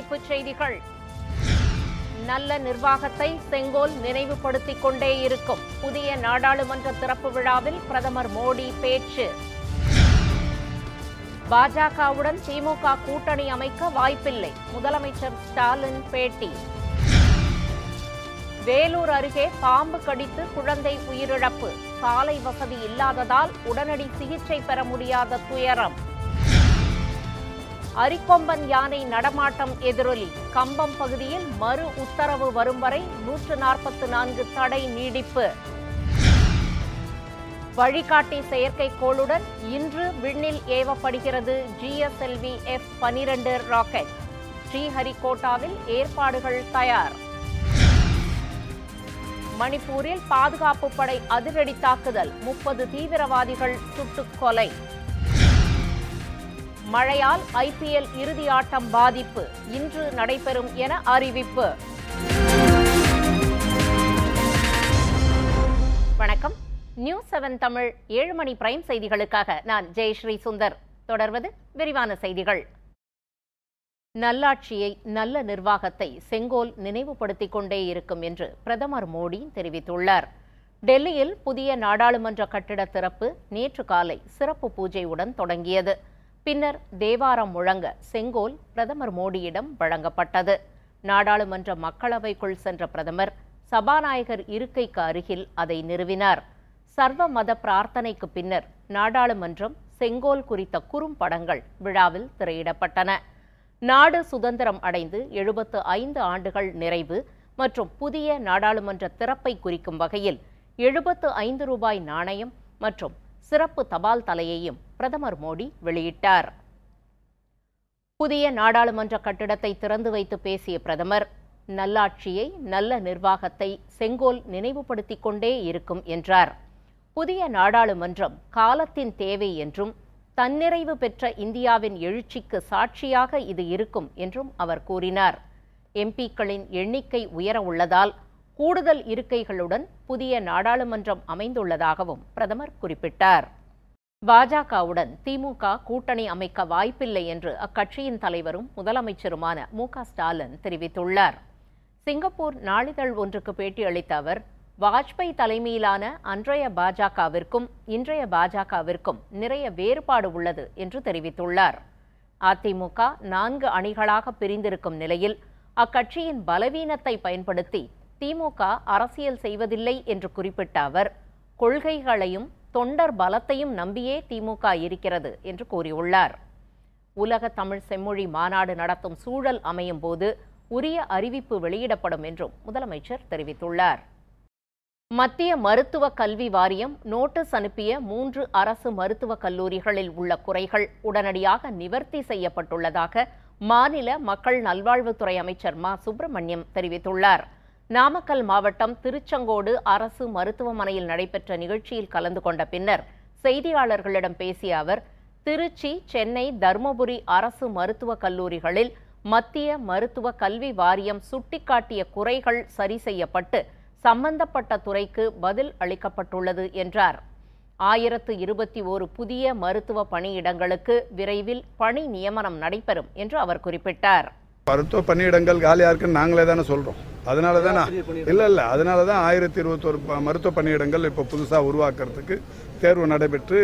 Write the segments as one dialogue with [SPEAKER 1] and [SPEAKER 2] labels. [SPEAKER 1] தலைப்புச் செய்திகள் நல்ல நிர்வாகத்தை செங்கோல் நினைவுபடுத்திக் கொண்டே இருக்கும் புதிய நாடாளுமன்ற திறப்பு விழாவில் பிரதமர் மோடி பேச்சு பாஜகவுடன் திமுக கூட்டணி அமைக்க வாய்ப்பில்லை முதலமைச்சர் ஸ்டாலின் பேட்டி வேலூர் அருகே பாம்பு கடித்து குழந்தை உயிரிழப்பு சாலை வசதி இல்லாததால் உடனடி சிகிச்சை பெற முடியாத துயரம் அரிக்கொம்பன் யானை நடமாட்டம் எதிரொலி கம்பம் பகுதியில் மறு உத்தரவு வரும் வரை நூற்று நாற்பத்து நான்கு தடை நீடிப்பு வழிகாட்டி செயற்கைக்கோளுடன் இன்று விண்ணில் ஏவப்படுகிறது ஜிஎஸ்எல்வி எஃப் பனிரெண்டு ராக்கெட் ஸ்ரீஹரிகோட்டாவில் ஏற்பாடுகள் தயார் மணிப்பூரில் பாதுகாப்பு படை அதிரடி தாக்குதல் முப்பது தீவிரவாதிகள் சுட்டுக் கொலை மழையால் ஐபிஎல் இறுதி ஆட்டம் பாதிப்பு இன்று நடைபெறும் என அறிவிப்பு
[SPEAKER 2] வணக்கம் நியூஸ் செவன் தமிழ் ஏழு மணி பிரைம் செய்திகளுக்காக நான் ஜெயஸ்ரீ சுந்தர் தொடர்வது விரிவான செய்திகள்
[SPEAKER 1] நல்லாட்சியை நல்ல நிர்வாகத்தை செங்கோல் நினைவுபடுத்திக் கொண்டே இருக்கும் என்று பிரதமர் மோடி தெரிவித்துள்ளார் டெல்லியில் புதிய நாடாளுமன்ற கட்டிட திறப்பு நேற்று காலை சிறப்பு பூஜையுடன் தொடங்கியது பின்னர் தேவாரம் முழங்க செங்கோல் பிரதமர் மோடியிடம் வழங்கப்பட்டது நாடாளுமன்ற மக்களவைக்குள் சென்ற பிரதமர் சபாநாயகர் இருக்கைக்கு அருகில் அதை நிறுவினார் சர்வ மத பிரார்த்தனைக்கு பின்னர் நாடாளுமன்றம் செங்கோல் குறித்த குறும்படங்கள் விழாவில் திரையிடப்பட்டன நாடு சுதந்திரம் அடைந்து எழுபத்து ஐந்து ஆண்டுகள் நிறைவு மற்றும் புதிய நாடாளுமன்ற திறப்பை குறிக்கும் வகையில் எழுபத்து ஐந்து ரூபாய் நாணயம் மற்றும் சிறப்பு தபால் தலையையும் பிரதமர் மோடி வெளியிட்டார் புதிய நாடாளுமன்ற கட்டிடத்தை திறந்து வைத்து பேசிய பிரதமர் நல்லாட்சியை நல்ல நிர்வாகத்தை செங்கோல் நினைவுபடுத்திக் கொண்டே இருக்கும் என்றார் புதிய நாடாளுமன்றம் காலத்தின் தேவை என்றும் தன்னிறைவு பெற்ற இந்தியாவின் எழுச்சிக்கு சாட்சியாக இது இருக்கும் என்றும் அவர் கூறினார் எம்பிக்களின் எண்ணிக்கை உயர உள்ளதால் கூடுதல் இருக்கைகளுடன் புதிய நாடாளுமன்றம் அமைந்துள்ளதாகவும் பிரதமர் குறிப்பிட்டார் பாஜகவுடன் திமுக கூட்டணி அமைக்க வாய்ப்பில்லை என்று அக்கட்சியின் தலைவரும் முதலமைச்சருமான மு ஸ்டாலின் தெரிவித்துள்ளார் சிங்கப்பூர் நாளிதழ் ஒன்றுக்கு பேட்டியளித்த அவர் வாஜ்பாய் தலைமையிலான அன்றைய பாஜகவிற்கும் இன்றைய பாஜகவிற்கும் நிறைய வேறுபாடு உள்ளது என்று தெரிவித்துள்ளார் அதிமுக நான்கு அணிகளாக பிரிந்திருக்கும் நிலையில் அக்கட்சியின் பலவீனத்தை பயன்படுத்தி திமுக அரசியல் செய்வதில்லை என்று குறிப்பிட்ட அவர் கொள்கைகளையும் தொண்டர் பலத்தையும் நம்பியே திமுக இருக்கிறது என்று கூறியுள்ளார் உலக தமிழ் செம்மொழி மாநாடு நடத்தும் சூழல் அமையும் போது உரிய அறிவிப்பு வெளியிடப்படும் என்றும் முதலமைச்சர் தெரிவித்துள்ளார் மத்திய மருத்துவ கல்வி வாரியம் நோட்டீஸ் அனுப்பிய மூன்று அரசு மருத்துவக் கல்லூரிகளில் உள்ள குறைகள் உடனடியாக நிவர்த்தி செய்யப்பட்டுள்ளதாக மாநில மக்கள் நல்வாழ்வுத்துறை அமைச்சர் மா சுப்பிரமணியம் தெரிவித்துள்ளார் நாமக்கல் மாவட்டம் திருச்செங்கோடு அரசு மருத்துவமனையில் நடைபெற்ற நிகழ்ச்சியில் கலந்து கொண்ட பின்னர் செய்தியாளர்களிடம் பேசிய அவர் திருச்சி சென்னை தருமபுரி அரசு மருத்துவக் கல்லூரிகளில் மத்திய மருத்துவ கல்வி வாரியம் சுட்டிக்காட்டிய குறைகள் சரி செய்யப்பட்டு சம்பந்தப்பட்ட துறைக்கு பதில் அளிக்கப்பட்டுள்ளது என்றார் ஆயிரத்து இருபத்தி ஓரு புதிய மருத்துவ பணியிடங்களுக்கு விரைவில் பணி நியமனம் நடைபெறும் என்று அவர் குறிப்பிட்டார்
[SPEAKER 3] மருத்துவ பணியிடங்கள் காலியாக இருக்குன்னு நாங்களே தானே சொல்கிறோம் அதனால தான் இல்லை இல்லை அதனால தான் ஆயிரத்தி இருபத்தோரு மருத்துவ பணியிடங்கள் இப்போ புதுசாக உருவாக்குறதுக்கு தேர்வு நடைபெற்று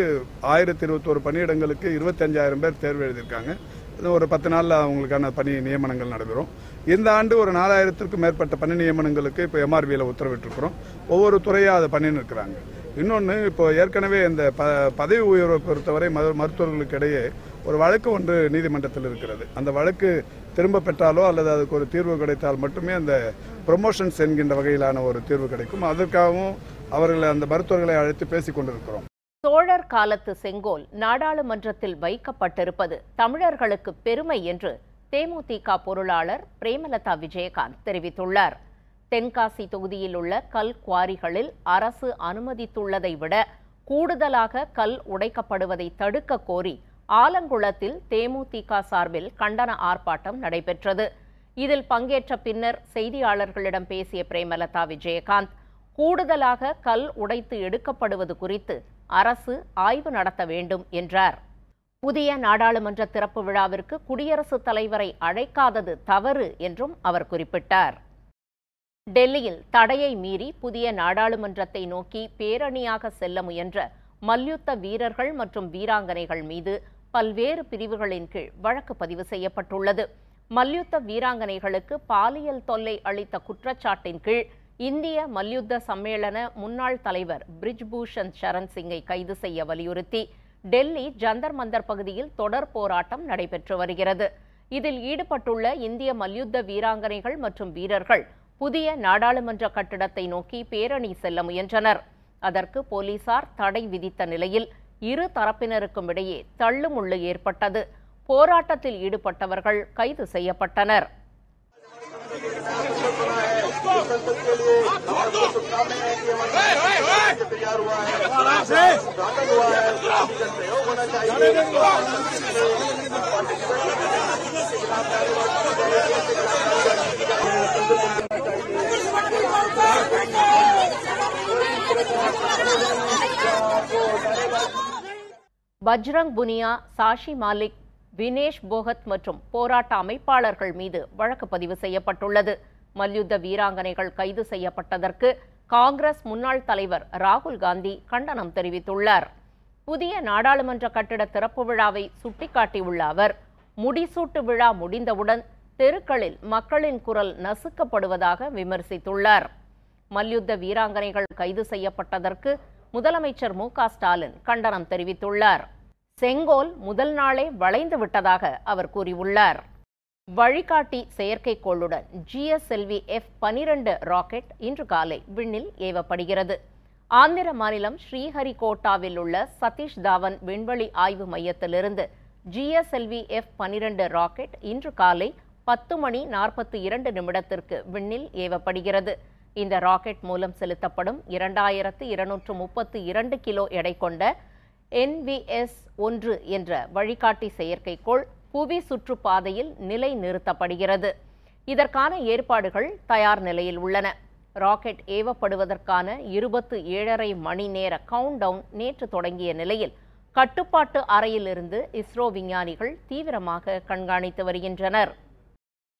[SPEAKER 3] ஆயிரத்தி இருபத்தோரு பணியிடங்களுக்கு இருபத்தஞ்சாயிரம் பேர் தேர்வு எழுதியிருக்காங்க ஒரு பத்து நாளில் அவங்களுக்கான பணி நியமனங்கள் நடைபெறும் இந்த ஆண்டு ஒரு நாலாயிரத்திற்கும் மேற்பட்ட பணி நியமனங்களுக்கு இப்போ எம்ஆர்பியில் உத்தரவிட்டிருக்கிறோம் ஒவ்வொரு துறையாக அதை பண்ணின்னு இருக்கிறாங்க இன்னொன்று இப்போ ஏற்கனவே இந்த ப பதவி உயர்வை பொறுத்தவரை மருத்துவர்களுக்கு இடையே ஒரு வழக்கு ஒன்று நீதிமன்றத்தில் இருக்கிறது அந்த வழக்கு திரும்ப பெற்றாலோ அல்லது அதுக்கு ஒரு தீர்வு கிடைத்தால் மட்டுமே அந்த ப்ரொமோஷன்ஸ் என்கின்ற வகையிலான ஒரு தீர்வு கிடைக்கும் அதற்காகவும் அவர்களை அந்த மருத்துவர்களை அழைத்து பேசிக் கொண்டிருக்கிறோம்
[SPEAKER 1] சோழர் காலத்து செங்கோல் நாடாளுமன்றத்தில் வைக்கப்பட்டிருப்பது தமிழர்களுக்கு பெருமை என்று தேமுதிக பொருளாளர் பிரேமலதா விஜயகாந்த் தெரிவித்துள்ளார் தென்காசி தொகுதியில் உள்ள கல் குவாரிகளில் அரசு அனுமதித்துள்ளதை விட கூடுதலாக கல் உடைக்கப்படுவதை தடுக்க கோரி ஆலங்குளத்தில் தேமுதிக சார்பில் கண்டன ஆர்ப்பாட்டம் நடைபெற்றது இதில் பங்கேற்ற பின்னர் செய்தியாளர்களிடம் பேசிய பிரேமலதா விஜயகாந்த் கூடுதலாக கல் உடைத்து எடுக்கப்படுவது குறித்து அரசு ஆய்வு நடத்த வேண்டும் என்றார் புதிய நாடாளுமன்ற திறப்பு விழாவிற்கு குடியரசுத் தலைவரை அழைக்காதது தவறு என்றும் அவர் குறிப்பிட்டார் டெல்லியில் தடையை மீறி புதிய நாடாளுமன்றத்தை நோக்கி பேரணியாக செல்ல முயன்ற மல்யுத்த வீரர்கள் மற்றும் வீராங்கனைகள் மீது பல்வேறு பிரிவுகளின் கீழ் வழக்கு பதிவு செய்யப்பட்டுள்ளது மல்யுத்த வீராங்கனைகளுக்கு பாலியல் தொல்லை அளித்த குற்றச்சாட்டின் கீழ் இந்திய மல்யுத்த சம்மேளன முன்னாள் தலைவர் பிரிஜ்பூஷன் சரண் சிங்கை கைது செய்ய வலியுறுத்தி டெல்லி ஜந்தர் மந்தர் பகுதியில் தொடர் போராட்டம் நடைபெற்று வருகிறது இதில் ஈடுபட்டுள்ள இந்திய மல்யுத்த வீராங்கனைகள் மற்றும் வீரர்கள் புதிய நாடாளுமன்ற கட்டிடத்தை நோக்கி பேரணி செல்ல முயன்றனர் அதற்கு போலீசார் தடை விதித்த நிலையில் இரு தரப்பினருக்கும் இடையே தள்ளுமுள்ளு ஏற்பட்டது போராட்டத்தில் ஈடுபட்டவர்கள் கைது செய்யப்பட்டனர் பஜ்ரங் புனியா சாஷி மாலிக் வினேஷ் போகத் மற்றும் போராட்ட அமைப்பாளர்கள் மீது வழக்கு பதிவு செய்யப்பட்டுள்ளது மல்யுத்த வீராங்கனைகள் கைது செய்யப்பட்டதற்கு காங்கிரஸ் முன்னாள் தலைவர் ராகுல் காந்தி கண்டனம் தெரிவித்துள்ளார் புதிய நாடாளுமன்ற கட்டிட திறப்பு விழாவை சுட்டிக்காட்டியுள்ள அவர் முடிசூட்டு விழா முடிந்தவுடன் தெருக்களில் மக்களின் குரல் நசுக்கப்படுவதாக விமர்சித்துள்ளார் மல்யுத்த வீராங்கனைகள் கைது செய்யப்பட்டதற்கு முதலமைச்சர் மு ஸ்டாலின் கண்டனம் தெரிவித்துள்ளார் செங்கோல் முதல் நாளே வளைந்து விட்டதாக அவர் கூறியுள்ளார் வழிகாட்டி செயற்கைக்கோளுடன் ஜிஎஸ்எல்வி எஃப் பனிரெண்டு ராக்கெட் இன்று காலை விண்ணில் ஏவப்படுகிறது ஆந்திர மாநிலம் ஸ்ரீஹரிகோட்டாவில் உள்ள சதீஷ் தாவன் விண்வெளி ஆய்வு மையத்திலிருந்து ஜிஎஸ்எல்வி எஃப் பனிரெண்டு ராக்கெட் இன்று காலை பத்து மணி நாற்பத்தி இரண்டு நிமிடத்திற்கு விண்ணில் ஏவப்படுகிறது இந்த ராக்கெட் மூலம் செலுத்தப்படும் இரண்டாயிரத்து இருநூற்று முப்பத்தி இரண்டு கிலோ எடை கொண்ட என்விஎஸ் ஒன்று என்ற வழிகாட்டி செயற்கைக்கோள் புவி சுற்றுப்பாதையில் நிலை நிறுத்தப்படுகிறது இதற்கான ஏற்பாடுகள் தயார் நிலையில் உள்ளன ராக்கெட் ஏவப்படுவதற்கான இருபத்து ஏழரை மணி நேர கவுண்டவுன் நேற்று தொடங்கிய நிலையில் கட்டுப்பாட்டு அறையிலிருந்து இஸ்ரோ விஞ்ஞானிகள் தீவிரமாக கண்காணித்து வருகின்றனர்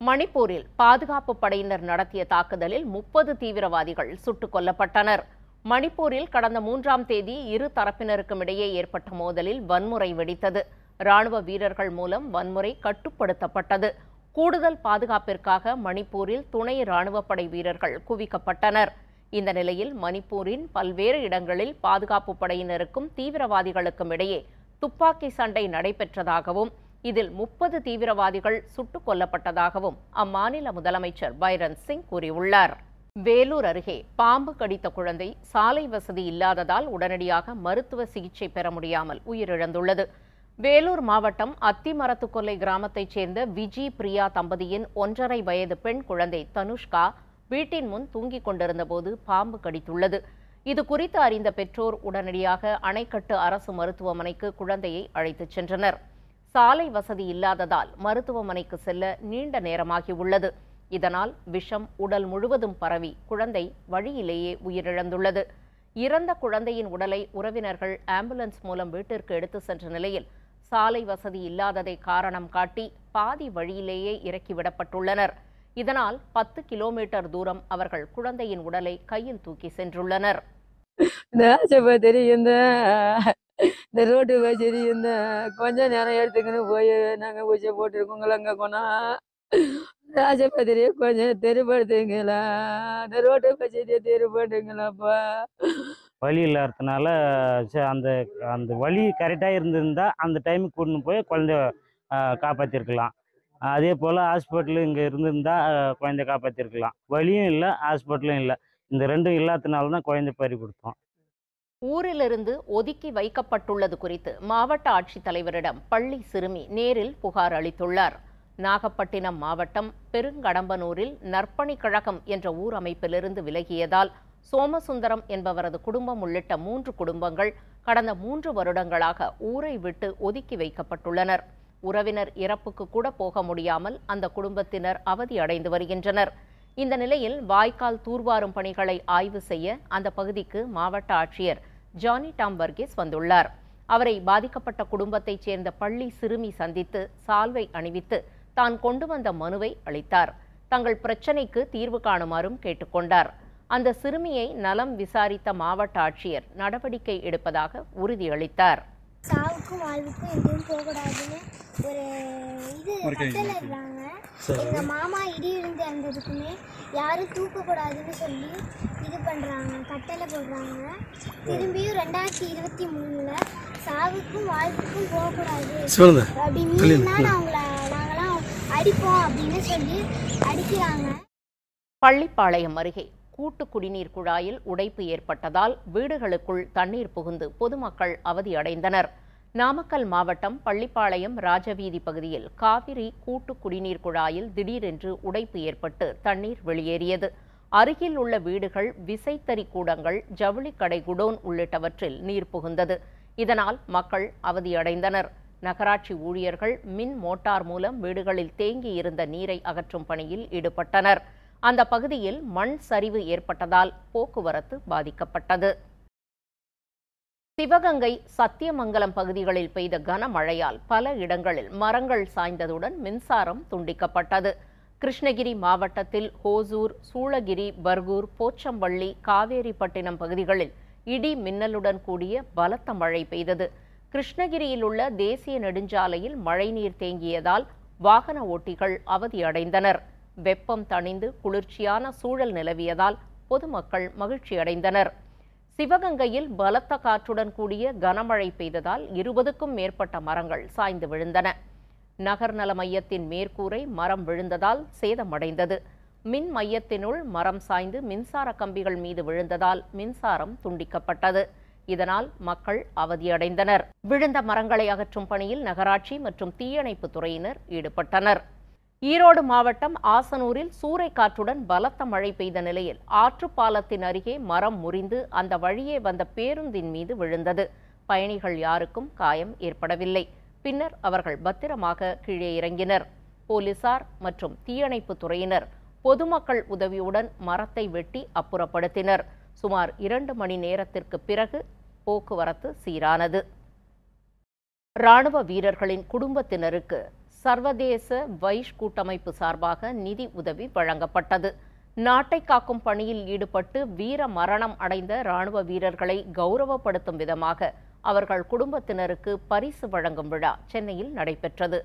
[SPEAKER 1] மணிப்பூரில் பாதுகாப்பு படையினர் நடத்திய தாக்குதலில் முப்பது தீவிரவாதிகள் சுட்டுக் கொல்லப்பட்டனர் மணிப்பூரில் கடந்த மூன்றாம் தேதி இரு தரப்பினருக்கும் இடையே ஏற்பட்ட மோதலில் வன்முறை வெடித்தது ராணுவ வீரர்கள் மூலம் வன்முறை கட்டுப்படுத்தப்பட்டது கூடுதல் பாதுகாப்பிற்காக மணிப்பூரில் துணை ராணுவப்படை வீரர்கள் குவிக்கப்பட்டனர் இந்த நிலையில் மணிப்பூரின் பல்வேறு இடங்களில் பாதுகாப்பு படையினருக்கும் தீவிரவாதிகளுக்கும் இடையே துப்பாக்கி சண்டை நடைபெற்றதாகவும் இதில் முப்பது தீவிரவாதிகள் சுட்டுக் கொல்லப்பட்டதாகவும் அம்மாநில முதலமைச்சர் பைரன் சிங் கூறியுள்ளார் வேலூர் அருகே பாம்பு கடித்த குழந்தை சாலை வசதி இல்லாததால் உடனடியாக மருத்துவ சிகிச்சை பெற முடியாமல் உயிரிழந்துள்ளது வேலூர் மாவட்டம் அத்திமரத்துக்கொல்லை கிராமத்தைச் சேர்ந்த விஜி பிரியா தம்பதியின் ஒன்றரை வயது பெண் குழந்தை தனுஷ்கா வீட்டின் முன் தூங்கிக் கொண்டிருந்தபோது பாம்பு கடித்துள்ளது இது குறித்து அறிந்த பெற்றோர் உடனடியாக அணைக்கட்டு அரசு மருத்துவமனைக்கு குழந்தையை அழைத்துச் சென்றனர் சாலை வசதி இல்லாததால் மருத்துவமனைக்கு செல்ல நீண்ட நேரமாகியுள்ளது உள்ளது இதனால் விஷம் உடல் முழுவதும் பரவி குழந்தை வழியிலேயே உயிரிழந்துள்ளது இறந்த குழந்தையின் உடலை உறவினர்கள் ஆம்புலன்ஸ் மூலம் வீட்டிற்கு எடுத்து சென்ற நிலையில் சாலை வசதி இல்லாததை காரணம் காட்டி பாதி வழியிலேயே இறக்கிவிடப்பட்டுள்ளனர் இதனால் பத்து கிலோமீட்டர் தூரம் அவர்கள் குழந்தையின் உடலை கையில் தூக்கி சென்றுள்ளனர் இந்த ரோட்டு வசதி இந்த கொஞ்ச நேரம் எடுத்துக்கணும் போய் நாங்கள் ஊசியை அங்கே போனால் ராஜபதிரியை கொஞ்சம் தெருப்படுத்துங்களா அந்த ரோட்டு பச்சையை வழி இல்லாததுனால அந்த அந்த வழி கரெக்டாக இருந்திருந்தா அந்த டைமுக்கு கூட்டின்னு போய் குழந்தைய காப்பாற்றிருக்கலாம் அதே போல் ஹாஸ்பிட்டலு இங்கே இருந்திருந்தா குழந்தை காப்பாற்றிருக்கலாம் வழியும் இல்லை ஹாஸ்பிட்டலும் இல்லை இந்த ரெண்டும் இல்லாததுனால தான் குழந்தை பறி கொடுத்தோம் ஊரிலிருந்து ஒதுக்கி வைக்கப்பட்டுள்ளது குறித்து மாவட்ட ஆட்சித்தலைவரிடம் பள்ளி சிறுமி நேரில் புகார் அளித்துள்ளார் நாகப்பட்டினம் மாவட்டம் பெருங்கடம்பனூரில் நற்பணி கழகம் என்ற ஊர் அமைப்பிலிருந்து விலகியதால் சோமசுந்தரம் என்பவரது குடும்பம் உள்ளிட்ட மூன்று குடும்பங்கள் கடந்த மூன்று வருடங்களாக ஊரை விட்டு ஒதுக்கி வைக்கப்பட்டுள்ளனர் உறவினர் இறப்புக்கு கூட போக முடியாமல் அந்த குடும்பத்தினர் அவதி அடைந்து வருகின்றனர் இந்த நிலையில் வாய்க்கால் தூர்வாரும் பணிகளை ஆய்வு செய்ய அந்த பகுதிக்கு மாவட்ட ஆட்சியர் ஜானி டாம் வர்கீஸ் வந்துள்ளார் அவரை பாதிக்கப்பட்ட குடும்பத்தைச் சேர்ந்த பள்ளி சிறுமி சந்தித்து சால்வை அணிவித்து தான் கொண்டு வந்த மனுவை அளித்தார் தங்கள் பிரச்சினைக்கு தீர்வு காணுமாறும் கேட்டுக்கொண்டார் அந்த சிறுமியை நலம் விசாரித்த மாவட்ட ஆட்சியர் நடவடிக்கை எடுப்பதாக உறுதியளித்தார் சாவுக்கும் வாழ்வுக்கும் எதுவும் போகக்கூடாதுன்னு ஒரு இது கட்டில் இருந்தாங்க எங்கள் மாமா இடி விழுந்து இருந்ததுக்குமே யாரும் தூக்கக்கூடாதுன்னு சொல்லி இது பண்ணுறாங்க கட்டளை போடுறாங்க திரும்பியும் ரெண்டாயிரத்தி இருபத்தி மூணில் சாவுக்கும் வாழ்வுக்கும் போகக்கூடாது அப்படின்னு நான் அவங்கள அடிப்போம் அப்படின்னு சொல்லி அடிக்கிறாங்க பள்ளிப்பாளையம் அருகே கூட்டு குடிநீர் குழாயில் உடைப்பு ஏற்பட்டதால் வீடுகளுக்குள் தண்ணீர் புகுந்து பொதுமக்கள் அவதியடைந்தனர் நாமக்கல் மாவட்டம் பள்ளிப்பாளையம் ராஜவீதி பகுதியில் காவிரி கூட்டு குடிநீர் குழாயில் திடீரென்று உடைப்பு ஏற்பட்டு தண்ணீர் வெளியேறியது அருகில் உள்ள வீடுகள் விசைத்தறி கூடங்கள் ஜவுளிக்கடை குடோன் உள்ளிட்டவற்றில் நீர் புகுந்தது இதனால் மக்கள் அவதியடைந்தனர் நகராட்சி ஊழியர்கள் மின் மோட்டார் மூலம் வீடுகளில் தேங்கி இருந்த நீரை அகற்றும் பணியில் ஈடுபட்டனர் அந்த பகுதியில் மண் சரிவு ஏற்பட்டதால் போக்குவரத்து பாதிக்கப்பட்டது சிவகங்கை சத்தியமங்கலம் பகுதிகளில் பெய்த கனமழையால் பல இடங்களில் மரங்கள் சாய்ந்ததுடன் மின்சாரம் துண்டிக்கப்பட்டது கிருஷ்ணகிரி மாவட்டத்தில் ஹோசூர் சூளகிரி பர்கூர் போச்சம்பள்ளி காவேரிப்பட்டினம் பகுதிகளில் இடி மின்னலுடன் கூடிய பலத்த மழை பெய்தது கிருஷ்ணகிரியில் உள்ள தேசிய நெடுஞ்சாலையில் மழைநீர் தேங்கியதால் வாகன ஓட்டிகள் அவதியடைந்தனர் வெப்பம் தணிந்து குளிர்ச்சியான சூழல் நிலவியதால் பொதுமக்கள் மகிழ்ச்சியடைந்தனர் சிவகங்கையில் பலத்த காற்றுடன் கூடிய கனமழை பெய்ததால் இருபதுக்கும் மேற்பட்ட மரங்கள் சாய்ந்து விழுந்தன நகர்நல மையத்தின் மேற்கூரை மரம் விழுந்ததால் சேதமடைந்தது மின் மையத்தினுள் மரம் சாய்ந்து மின்சார கம்பிகள் மீது விழுந்ததால் மின்சாரம் துண்டிக்கப்பட்டது இதனால் மக்கள் அவதியடைந்தனர் விழுந்த மரங்களை அகற்றும் பணியில் நகராட்சி மற்றும் தீயணைப்பு துறையினர் ஈடுபட்டனர் ஈரோடு மாவட்டம் ஆசனூரில் சூறைக்காற்றுடன் பலத்த மழை பெய்த நிலையில் ஆற்றுப்பாலத்தின் அருகே மரம் முறிந்து அந்த வழியே வந்த பேருந்தின் மீது விழுந்தது பயணிகள் யாருக்கும் காயம் ஏற்படவில்லை பின்னர் அவர்கள் பத்திரமாக கீழே இறங்கினர் போலீசார் மற்றும் தீயணைப்பு துறையினர் பொதுமக்கள் உதவியுடன் மரத்தை வெட்டி அப்புறப்படுத்தினர் சுமார் இரண்டு மணி நேரத்திற்கு பிறகு போக்குவரத்து சீரானது ராணுவ வீரர்களின் குடும்பத்தினருக்கு சர்வதேச வைஷ் கூட்டமைப்பு சார்பாக நிதி உதவி வழங்கப்பட்டது நாட்டை காக்கும் பணியில் ஈடுபட்டு வீர மரணம் அடைந்த ராணுவ வீரர்களை கௌரவப்படுத்தும் விதமாக அவர்கள் குடும்பத்தினருக்கு பரிசு வழங்கும் விழா சென்னையில் நடைபெற்றது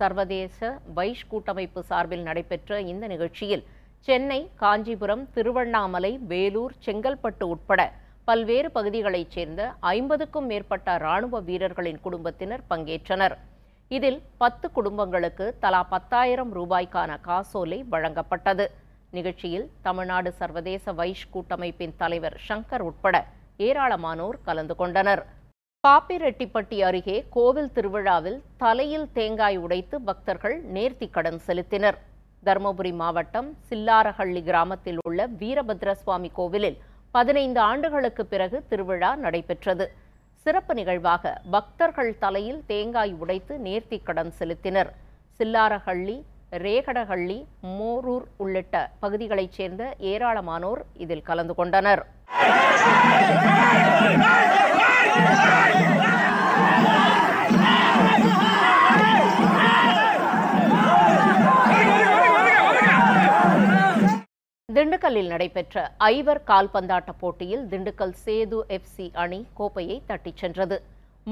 [SPEAKER 1] சர்வதேச வைஷ் கூட்டமைப்பு சார்பில் நடைபெற்ற இந்த நிகழ்ச்சியில் சென்னை காஞ்சிபுரம் திருவண்ணாமலை வேலூர் செங்கல்பட்டு உட்பட பல்வேறு பகுதிகளைச் சேர்ந்த ஐம்பதுக்கும் மேற்பட்ட இராணுவ வீரர்களின் குடும்பத்தினர் பங்கேற்றனர் இதில் பத்து குடும்பங்களுக்கு தலா பத்தாயிரம் ரூபாய்க்கான காசோலை வழங்கப்பட்டது நிகழ்ச்சியில் தமிழ்நாடு சர்வதேச வைஷ் கூட்டமைப்பின் தலைவர் சங்கர் உட்பட ஏராளமானோர் கலந்து கொண்டனர் பாப்பிரெட்டிப்பட்டி அருகே கோவில் திருவிழாவில் தலையில் தேங்காய் உடைத்து பக்தர்கள் நேர்த்தி கடன் செலுத்தினர் தருமபுரி மாவட்டம் சில்லாரஹள்ளி கிராமத்தில் உள்ள வீரபத்ரசுவாமி சுவாமி கோவிலில் பதினைந்து ஆண்டுகளுக்கு பிறகு திருவிழா நடைபெற்றது சிறப்பு நிகழ்வாக பக்தர்கள் தலையில் தேங்காய் உடைத்து நேர்த்தி கடன் செலுத்தினர் சில்லாரஹள்ளி ரேகடஹள்ளி மோரூர் உள்ளிட்ட பகுதிகளைச் சேர்ந்த ஏராளமானோர் இதில் கலந்து கொண்டனர் திண்டுக்கல்லில் நடைபெற்ற ஐவர் கால்பந்தாட்ட போட்டியில் திண்டுக்கல் சேது எஃப்சி அணி கோப்பையை தட்டிச் சென்றது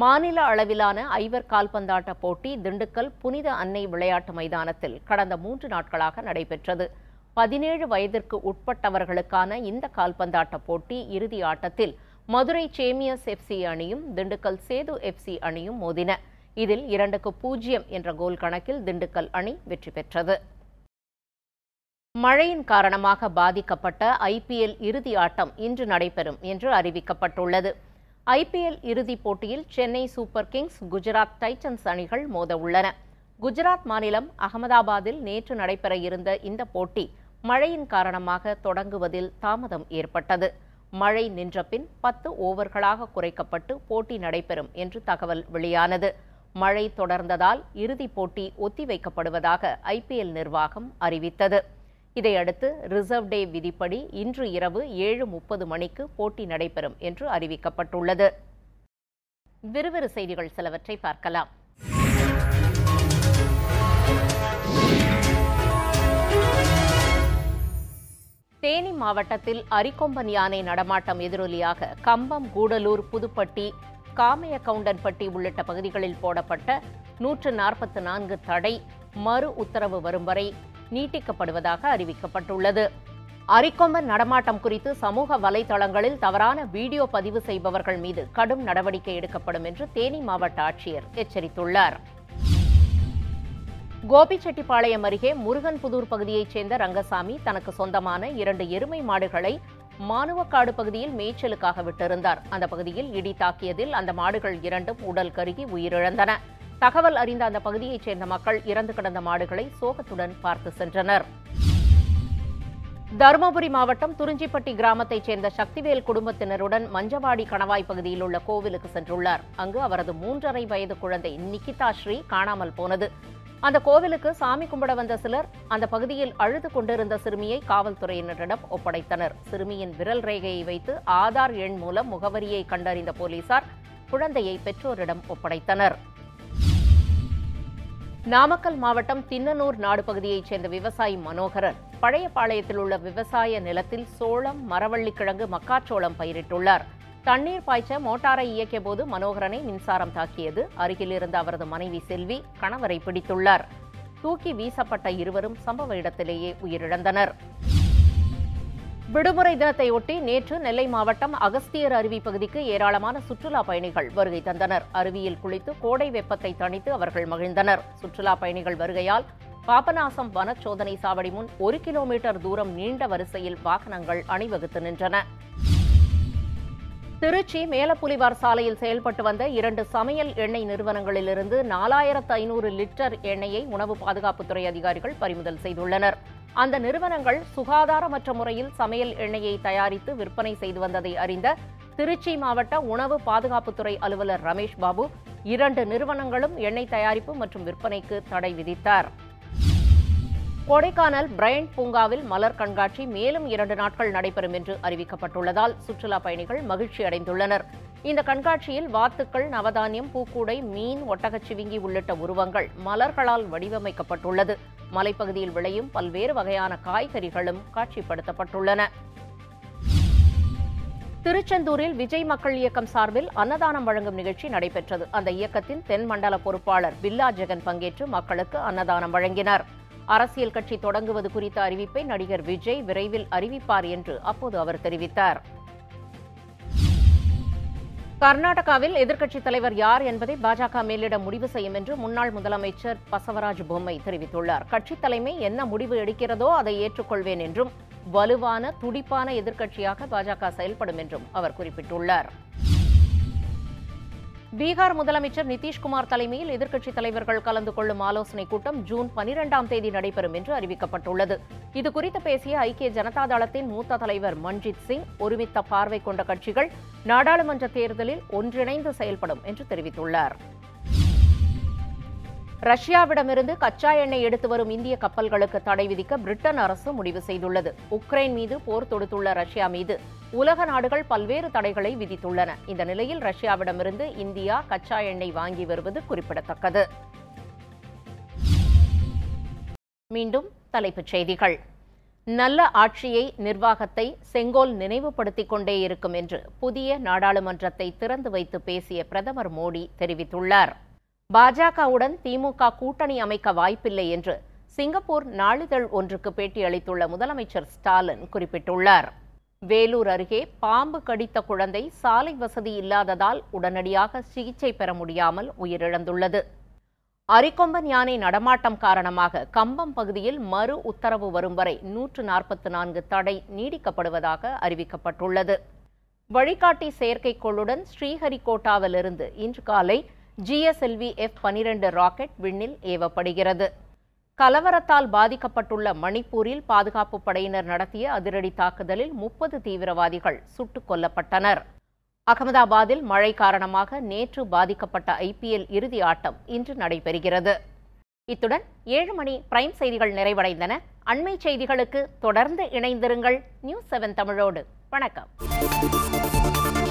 [SPEAKER 1] மாநில அளவிலான ஐவர் கால்பந்தாட்ட போட்டி திண்டுக்கல் புனித அன்னை விளையாட்டு மைதானத்தில் கடந்த மூன்று நாட்களாக நடைபெற்றது பதினேழு வயதிற்கு உட்பட்டவர்களுக்கான இந்த கால்பந்தாட்ட போட்டி இறுதி ஆட்டத்தில் மதுரை சேமியஸ் எஃப்சி அணியும் திண்டுக்கல் சேது எஃப்சி அணியும் மோதின இதில் இரண்டுக்கு பூஜ்ஜியம் என்ற கோல் கணக்கில் திண்டுக்கல் அணி வெற்றி பெற்றது மழையின் காரணமாக பாதிக்கப்பட்ட ஐபிஎல் இறுதி ஆட்டம் இன்று நடைபெறும் என்று அறிவிக்கப்பட்டுள்ளது ஐபிஎல் இறுதிப் போட்டியில் Chennai super Kings Gujarat Titans அணிகள் மோத உள்ளன குஜராத் மாநிலம் அகமதாபாத்தில் நேற்று நடைபெற இருந்த இந்த போட்டி மழையின் காரணமாக தொடங்குவதில் தாமதம் ஏற்பட்டது மழை நின்ற பின் பத்து ஓவர்களாக குறைக்கப்பட்டு போட்டி நடைபெறும் என்று தகவல் வெளியானது மழை தொடர்ந்ததால் இறுதிப் போட்டி ஒத்திவைக்கப்படுவதாக ஐபிஎல் நிர்வாகம் அறிவித்தது இதையடுத்து ரிசர்வ் டே விதிப்படி இன்று இரவு ஏழு முப்பது மணிக்கு போட்டி நடைபெறும் என்று அறிவிக்கப்பட்டுள்ளது விறுவிறு செய்திகள் சிலவற்றை பார்க்கலாம் தேனி மாவட்டத்தில் அரிக்கொம்பன் யானை நடமாட்டம் எதிரொலியாக கம்பம் கூடலூர் புதுப்பட்டி காமையக்கவுண்டன்பட்டி உள்ளிட்ட பகுதிகளில் போடப்பட்ட நூற்று நாற்பத்தி நான்கு தடை மறு உத்தரவு வரும் வரை நீட்டிக்கப்படுவதாக அறிவிக்கப்பட்டுள்ளது அரிக்கொம்பன் நடமாட்டம் குறித்து சமூக வலைதளங்களில் தவறான வீடியோ பதிவு செய்பவர்கள் மீது கடும் நடவடிக்கை எடுக்கப்படும் என்று தேனி மாவட்ட ஆட்சியர் எச்சரித்துள்ளார் கோபிச்செட்டிப்பாளையம் அருகே முருகன்புதூர் பகுதியைச் சேர்ந்த ரங்கசாமி தனக்கு சொந்தமான இரண்டு எருமை மாடுகளை மானுவக்காடு பகுதியில் மேய்ச்சலுக்காக விட்டிருந்தார் அந்த பகுதியில் இடி தாக்கியதில் அந்த மாடுகள் இரண்டும் உடல் கருகி உயிரிழந்தன தகவல் அறிந்த அந்த பகுதியைச் சேர்ந்த மக்கள் இறந்து கிடந்த மாடுகளை சோகத்துடன் பார்த்து சென்றனர் தருமபுரி மாவட்டம் துறிஞ்சிப்பட்டி கிராமத்தைச் சேர்ந்த சக்திவேல் குடும்பத்தினருடன் மஞ்சவாடி கணவாய் பகுதியில் உள்ள கோவிலுக்கு சென்றுள்ளார் அங்கு அவரது மூன்றரை வயது குழந்தை நிக்கிதா ஸ்ரீ காணாமல் போனது அந்த கோவிலுக்கு சாமி கும்பிட வந்த சிலர் அந்த பகுதியில் அழுது கொண்டிருந்த சிறுமியை காவல்துறையினரிடம் ஒப்படைத்தனர் சிறுமியின் விரல் ரேகையை வைத்து ஆதார் எண் மூலம் முகவரியை கண்டறிந்த போலீசார் குழந்தையை பெற்றோரிடம் ஒப்படைத்தனர் நாமக்கல் மாவட்டம் தின்னனூர் நாடு பகுதியைச் சேர்ந்த விவசாயி மனோகரன் பழைய பாளையத்தில் உள்ள விவசாய நிலத்தில் சோளம் மரவள்ளிக்கிழங்கு மக்காச்சோளம் பயிரிட்டுள்ளார் தண்ணீர் பாய்ச்ச மோட்டாரை இயக்கிய போது மனோகரனை மின்சாரம் தாக்கியது அருகில் இருந்த அவரது மனைவி செல்வி கணவரை பிடித்துள்ளார் தூக்கி வீசப்பட்ட இருவரும் சம்பவ இடத்திலேயே உயிரிழந்தனர் விடுமுறை தினத்தையொட்டி நேற்று நெல்லை மாவட்டம் அகஸ்தியர் அருவி பகுதிக்கு ஏராளமான சுற்றுலா பயணிகள் வருகை தந்தனர் அருவியில் குளித்து கோடை வெப்பத்தை தணித்து அவர்கள் மகிழ்ந்தனர் சுற்றுலா பயணிகள் வருகையால் பாபநாசம் வனச்சோதனை சாவடி முன் ஒரு கிலோமீட்டர் தூரம் நீண்ட வரிசையில் வாகனங்கள் அணிவகுத்து நின்றன திருச்சி மேலப்புலிவார் சாலையில் செயல்பட்டு வந்த இரண்டு சமையல் எண்ணெய் நிறுவனங்களிலிருந்து நாலாயிரத்து ஐநூறு லிட்டர் எண்ணெயை உணவு பாதுகாப்புத்துறை அதிகாரிகள் பறிமுதல் செய்துள்ளனர் அந்த நிறுவனங்கள் சுகாதாரமற்ற முறையில் சமையல் எண்ணெயை தயாரித்து விற்பனை செய்து வந்ததை அறிந்த திருச்சி மாவட்ட உணவு பாதுகாப்புத்துறை அலுவலர் ரமேஷ் பாபு இரண்டு நிறுவனங்களும் எண்ணெய் தயாரிப்பு மற்றும் விற்பனைக்கு தடை விதித்தார் கொடைக்கானல் பிரையண்ட் பூங்காவில் மலர் கண்காட்சி மேலும் இரண்டு நாட்கள் நடைபெறும் என்று அறிவிக்கப்பட்டுள்ளதால் சுற்றுலா பயணிகள் மகிழ்ச்சி அடைந்துள்ளனர் இந்த கண்காட்சியில் வாத்துக்கள் நவதானியம் பூக்கூடை மீன் ஒட்டகச்சிவிங்கி உள்ளிட்ட உருவங்கள் மலர்களால் வடிவமைக்கப்பட்டுள்ளது மலைப்பகுதியில் விளையும் பல்வேறு வகையான காய்கறிகளும் காட்சிப்படுத்தப்பட்டுள்ளன திருச்செந்தூரில் விஜய் மக்கள் இயக்கம் சார்பில் அன்னதானம் வழங்கும் நிகழ்ச்சி நடைபெற்றது அந்த இயக்கத்தின் தென் மண்டல பொறுப்பாளர் பில்லா ஜெகன் பங்கேற்று மக்களுக்கு அன்னதானம் வழங்கினார் அரசியல் கட்சி தொடங்குவது குறித்த அறிவிப்பை நடிகர் விஜய் விரைவில் அறிவிப்பார் என்று அப்போது அவர் தெரிவித்தார் கர்நாடகாவில் எதிர்க்கட்சித் தலைவர் யார் என்பதை பாஜக மேலிட முடிவு செய்யும் என்று முன்னாள் முதலமைச்சர் பசவராஜ் பொம்மை தெரிவித்துள்ளார் கட்சி தலைமை என்ன முடிவு எடுக்கிறதோ அதை ஏற்றுக்கொள்வேன் என்றும் வலுவான துடிப்பான எதிர்க்கட்சியாக பாஜக செயல்படும் என்றும் அவர் குறிப்பிட்டுள்ளார் பீகார் முதலமைச்சர் நிதிஷ்குமார் தலைமையில் எதிர்க்கட்சித் தலைவர்கள் கலந்து கொள்ளும் ஆலோசனைக் கூட்டம் ஜூன் பனிரெண்டாம் தேதி நடைபெறும் என்று அறிவிக்கப்பட்டுள்ளது இதுகுறித்து பேசிய ஐக்கிய ஜனதா தளத்தின் மூத்த தலைவர் மன்ஜித் சிங் ஒருமித்த பார்வை கொண்ட கட்சிகள் நாடாளுமன்ற தேர்தலில் ஒன்றிணைந்து செயல்படும் என்று தெரிவித்துள்ளார் ரஷ்யாவிடமிருந்து கச்சா எண்ணெய் எடுத்து வரும் இந்திய கப்பல்களுக்கு தடை விதிக்க பிரிட்டன் அரசு முடிவு செய்துள்ளது உக்ரைன் மீது போர் தொடுத்துள்ள ரஷ்யா மீது உலக நாடுகள் பல்வேறு தடைகளை விதித்துள்ளன இந்த நிலையில் ரஷ்யாவிடமிருந்து இந்தியா கச்சா எண்ணெய் வாங்கி வருவது குறிப்பிடத்தக்கது மீண்டும் தலைப்புச் செய்திகள் நல்ல ஆட்சியை நிர்வாகத்தை செங்கோல் நினைவுபடுத்திக் கொண்டே இருக்கும் என்று புதிய நாடாளுமன்றத்தை திறந்து வைத்து பேசிய பிரதமர் மோடி தெரிவித்துள்ளார் பாஜகவுடன் திமுக கூட்டணி அமைக்க வாய்ப்பில்லை என்று சிங்கப்பூர் நாளிதழ் ஒன்றுக்கு பேட்டியளித்துள்ள முதலமைச்சர் ஸ்டாலின் குறிப்பிட்டுள்ளார் வேலூர் அருகே பாம்பு கடித்த குழந்தை சாலை வசதி இல்லாததால் உடனடியாக சிகிச்சை பெற முடியாமல் உயிரிழந்துள்ளது அரிக்கொம்பன் யானை நடமாட்டம் காரணமாக கம்பம் பகுதியில் மறு உத்தரவு வரும் வரை நூற்று நாற்பத்தி நான்கு தடை நீடிக்கப்படுவதாக அறிவிக்கப்பட்டுள்ளது வழிகாட்டி செயற்கைக்கோளுடன் ஸ்ரீஹரிகோட்டாவிலிருந்து இன்று காலை ஜிஎஸ்எல்வி எஃப் பனிரெண்டு ராக்கெட் விண்ணில் ஏவப்படுகிறது கலவரத்தால் பாதிக்கப்பட்டுள்ள மணிப்பூரில் பாதுகாப்பு படையினர் நடத்திய அதிரடி தாக்குதலில் முப்பது தீவிரவாதிகள் சுட்டுக் கொல்லப்பட்டனர் அகமதாபாத்தில் மழை காரணமாக நேற்று பாதிக்கப்பட்ட ஐபிஎல் இறுதி ஆட்டம் இன்று நடைபெறுகிறது இத்துடன் ஏழு மணி பிரைம் செய்திகள் நிறைவடைந்தன அண்மை செய்திகளுக்கு தொடர்ந்து இணைந்திருங்கள் நியூஸ் செவன் தமிழோடு வணக்கம்